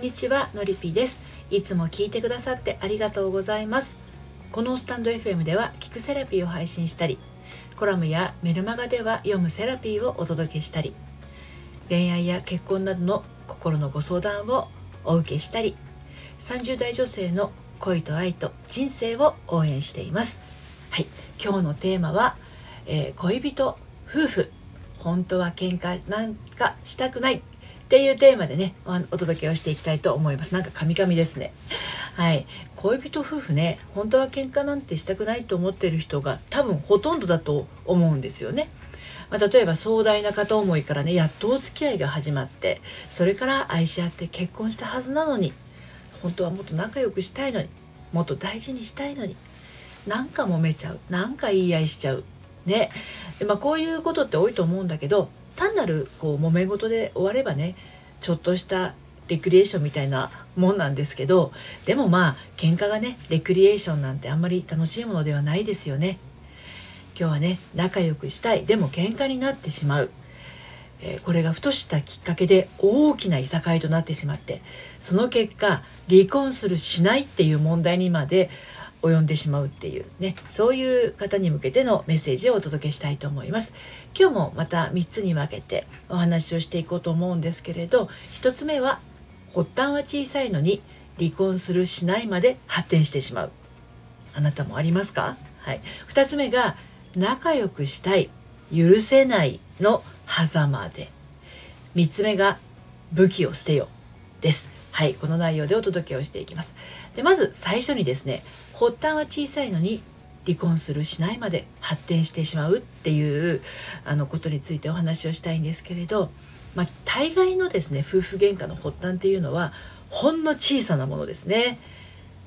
んにちはのりぴです。いつも聞いてくださってありがとうございます。このスタンド FM では聞くセラピーを配信したりコラムやメルマガでは読むセラピーをお届けしたり恋愛や結婚などの心のご相談をお受けしたり30代女性の恋と愛と人生を応援しています。はい今日のテーマは、えー、恋人夫婦。本当は喧嘩なんかしたくない。っていうテーマでねお届けをしていきたいと思います。なんかカミカミですね。はい。恋人夫婦ね本当は喧嘩なんてしたくないと思ってる人が多分ほとんどだと思うんですよね。まあ、例えば壮大な片思いからねやっとお付き合いが始まってそれから愛し合って結婚したはずなのに本当はもっと仲良くしたいのにもっと大事にしたいのになんか揉めちゃうなんか言い合いしちゃう。ね。で、まあ、こういうことって多いと思うんだけど単なるこう揉め事で終わればねちょっとしたレクリエーションみたいなもんなんですけどでもまあ喧嘩がねレクリエーションなんてあんまり楽しいものではないですよね。今日はね仲良くしたい。でも喧嘩になってしまう、えー、これがふとしたきっかけで大きないさかいとなってしまってその結果離婚するしないっていう問題にまで及んでしまうっていうねそういう方に向けてのメッセージをお届けしたいと思います。今日もまた3つに分けてお話をしていこうと思うんですけれど1つ目は発端は小さいのに離婚するしないまで発展してしまう。あなたもありますか？はい。2つ目が仲良くしたい許せないの狭間で。3つ目が武器を捨てよです。はいこの内容でお届けをしていきますでまず最初にですね発端は小さいのに離婚するしないまで発展してしまうっていうあのことについてお話をしたいんですけれど、まあ、大概のですね夫婦喧嘩の発端っていうのはほんの小さなものですね。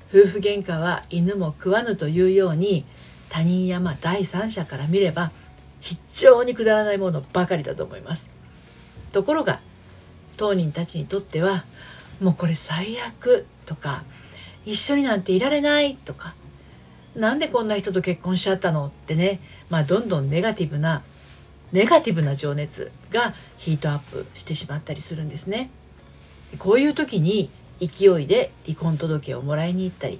夫婦喧嘩は犬も食わぬというように他人やまあ第三者から見れば非常にくだらないものばかりだと思います。ところが当人たちにとってはもうこれ最悪とか一緒になんていられないとかなんでこんな人と結婚しちゃったのってね、まあ、どんどんネガティブなネガティブな情熱がヒートアップしてしまったりするんですね。こういう時に勢いで離婚届をもらいに行ったり、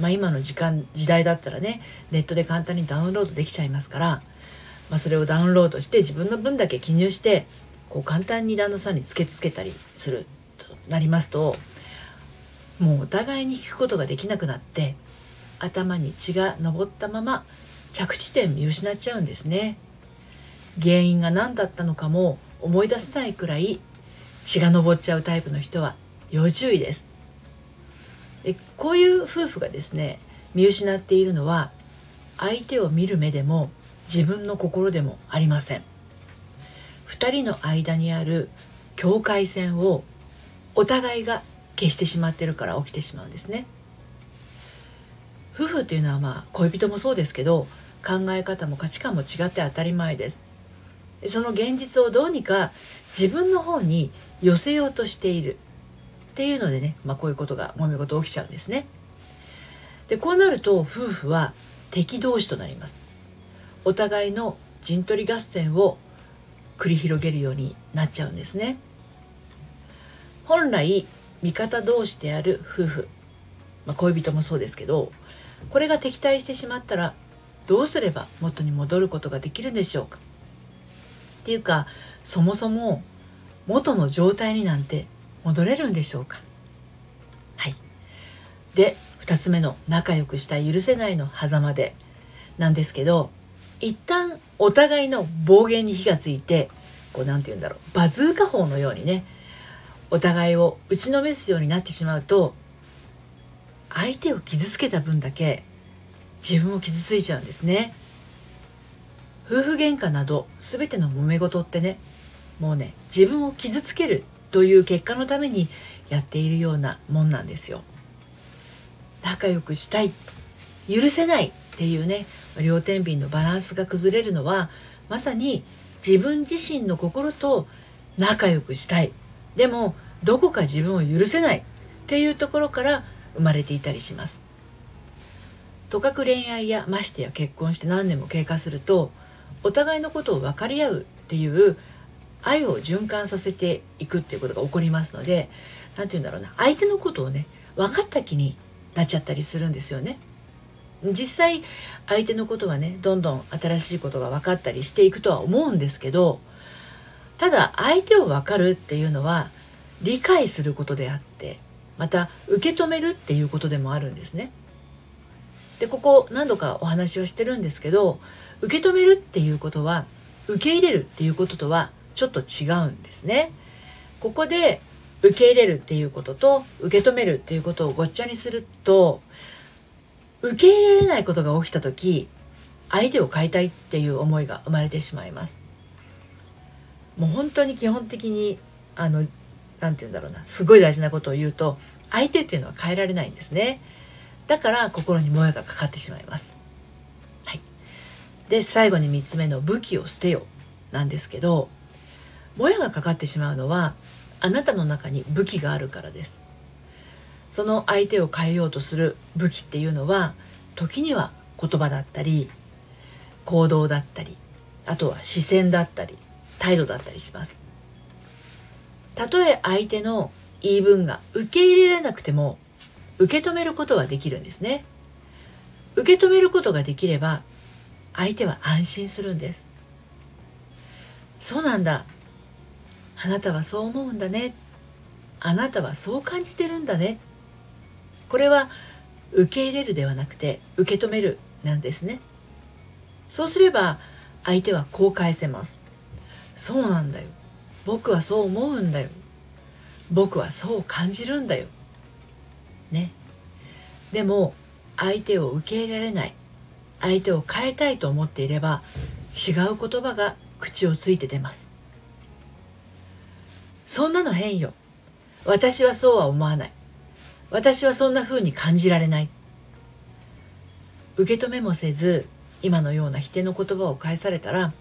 まあ、今の時間時代だったらねネットで簡単にダウンロードできちゃいますから、まあ、それをダウンロードして自分の分だけ記入してこう簡単に旦那さんにつけつけたりするなりますともうお互いに聞くことができなくなって頭に血が上ったまま着地点見失っちゃうんですね。原因が何だったのかも思い出せないくらい血が上っちゃうタイプの人は要注意です。でこういう夫婦がですね見失っているのは相手を見る目でも自分の心でもありません。2人の間にある境界線をお互いが消してしまってるから起きてしまうんですね。夫婦っていうのはまあ恋人もそうですけど考え方も価値観も違って当たり前です。その現実をどうにか自分の方に寄せようとしている。っていうのでね、まあ、こういうことが揉め事起きちゃうんですね。でこうなると夫婦は敵同士となります。お互いの陣取り合戦を繰り広げるようになっちゃうんですね。本来味方同士である夫婦、まあ、恋人もそうですけどこれが敵対してしまったらどうすれば元に戻ることができるんでしょうか？っていうかそもそも元の状態になんて戻れるんでしょうか？はい。で2つ目の仲良くしたい許せないの狭間でなんですけど一旦お互いの暴言に火がついてこう何て言うんだろうバズーカ砲のようにねお互いを打ちのめすようになってしまうと相手を傷つけた分だけ自分を傷ついちゃうんですね。夫婦喧嘩など全ての揉め事ってねもうね自分を傷つけるという結果のためにやっているようなもんなんですよ。仲良くしたい許せないっていうね両天秤のバランスが崩れるのはまさに自分自身の心と仲良くしたい。でもどこか自分を許せないっていうところから生まれていたりしますとかく恋愛やましてや結婚して何年も経過するとお互いのことを分かり合うっていう愛を循環させていくっていうことが起こりますので何て言うんだろうな相手のことをね分かった気になっちゃったりするんですよね。実際相手のことはねどんどん新しいことが分かったりしていくとは思うんですけどただ相手を分かるっていうのは理解することであってまた受け止めるっていうことでもあるんですね。でここ何度かお話はしてるんですけど受け止めるっていうことは受け入れるっていうこととはちょっと違うんですね。ここで受け入れるっていうことと受け止めるっていうことをごっちゃにすると受け入れられないことが起きた時相手を変えたいっていう思いが生まれてしまいますもう本当に基本的にあの何て言うんだろうなすごい大事なことを言うと相手っていうのは変えられないんですね。だから心にもやがかかってしまいます。はい。で最後に3つ目の武器を捨てよなんですけどもやがかかってしまうのはあなたの中に武器があるからです。その相手を変えようとする武器っていうのは時には言葉だったり行動だったりあとは視線だったり態度だったりします。たとえ相手の言い分が受け入れられなくても受け止めることはできるんですね。受け止めることができれば相手は安心するんです。そうなんだ。あなたはそう思うんだね。あなたはそう感じてるんだね。これは受け入れるではなくて受け止めるなんですね。そうすれば相手はこう返せます。そうなんだよ。僕はそう思うんだよ。僕はそう感じるんだよ。ね。でも相手を受け入れられない。相手を変えたいと思っていれば違う言葉が口をついて出ます。そんなの変よ。私はそうは思わない。私はそんな風に感じられない。受け止めもせず今のような否定の言葉を返されたら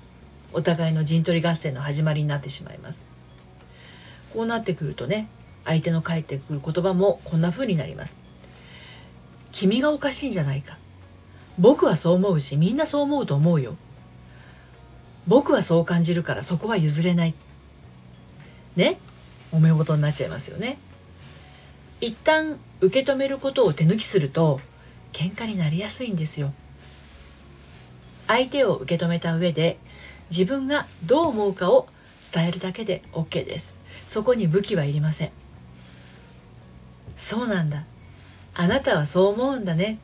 お互いの陣取り合戦の始まりになってしまいます。こうなってくるとね相手の返ってくる言葉もこんな風になります。君がおかしいんじゃないか。僕はそう思うしみんなそう思うと思うよ。僕はそう感じるからそこは譲れない。ね？揉め事になっちゃいますよね。一旦受け止めることを手抜きすると喧嘩になりやすいんですよ。相手を受け止めた上で自分がどう思うかを伝えるだけで OK です。そこに武器はいりません。そうなんだ。あなたはそう思うんだね。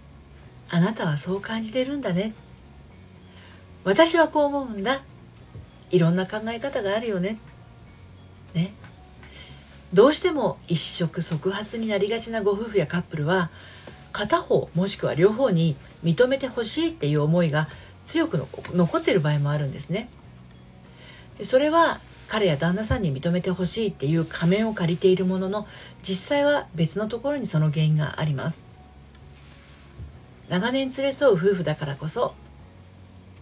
あなたはそう感じてるんだね。私はこう思うんだ。いろんな考え方があるよね。ね。どうしても一触即発になりがちなご夫婦やカップルは片方もしくは両方に認めてほしいっていう思いが強く残っている場合もあるんですね。でそれは彼や旦那さんに認めてほしいっていう仮面を借りているものの実際は別のところにその原因があります。長年連れ添う夫婦だからこそ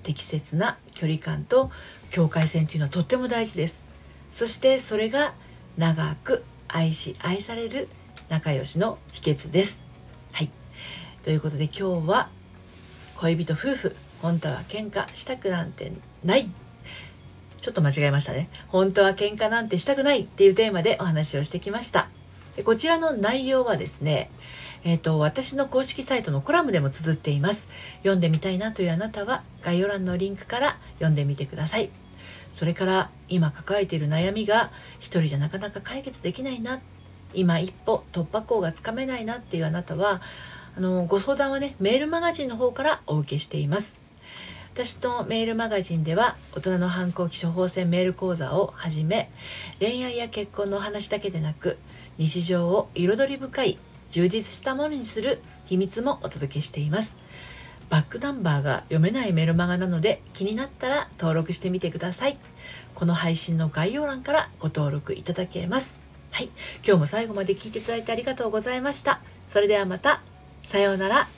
適切な距離感と境界線というのはとっても大事です。そしてそれが長く愛し愛される仲良しの秘訣です。はい。ということで今日は恋人夫婦本当は喧嘩したくなんてないちょっと間違えましたね。本当は喧嘩なんてしたくないっていうテーマでお話をしてきました。でこちらの内容はですね、えっ、ー、と、私の公式サイトのコラムでも綴っています。読んでみたいなというあなたは概要欄のリンクから読んでみてください。それから今抱えている悩みが一人じゃなかなか解決できないな今一歩突破口がつかめないなっていうあなたはあのご相談はねメールマガジンの方からお受けしています私のメールマガジンでは大人の反抗期処方箋メール講座をはじめ恋愛や結婚のお話だけでなく日常を彩り深い充実したものにする秘密もお届けしています。バックナンバーが読めないメルマガなので気になったら登録してみてください。この配信の概要欄からご登録いただけます。はい。今日も最後まで聞いていただいてありがとうございました。それではまた。さようなら。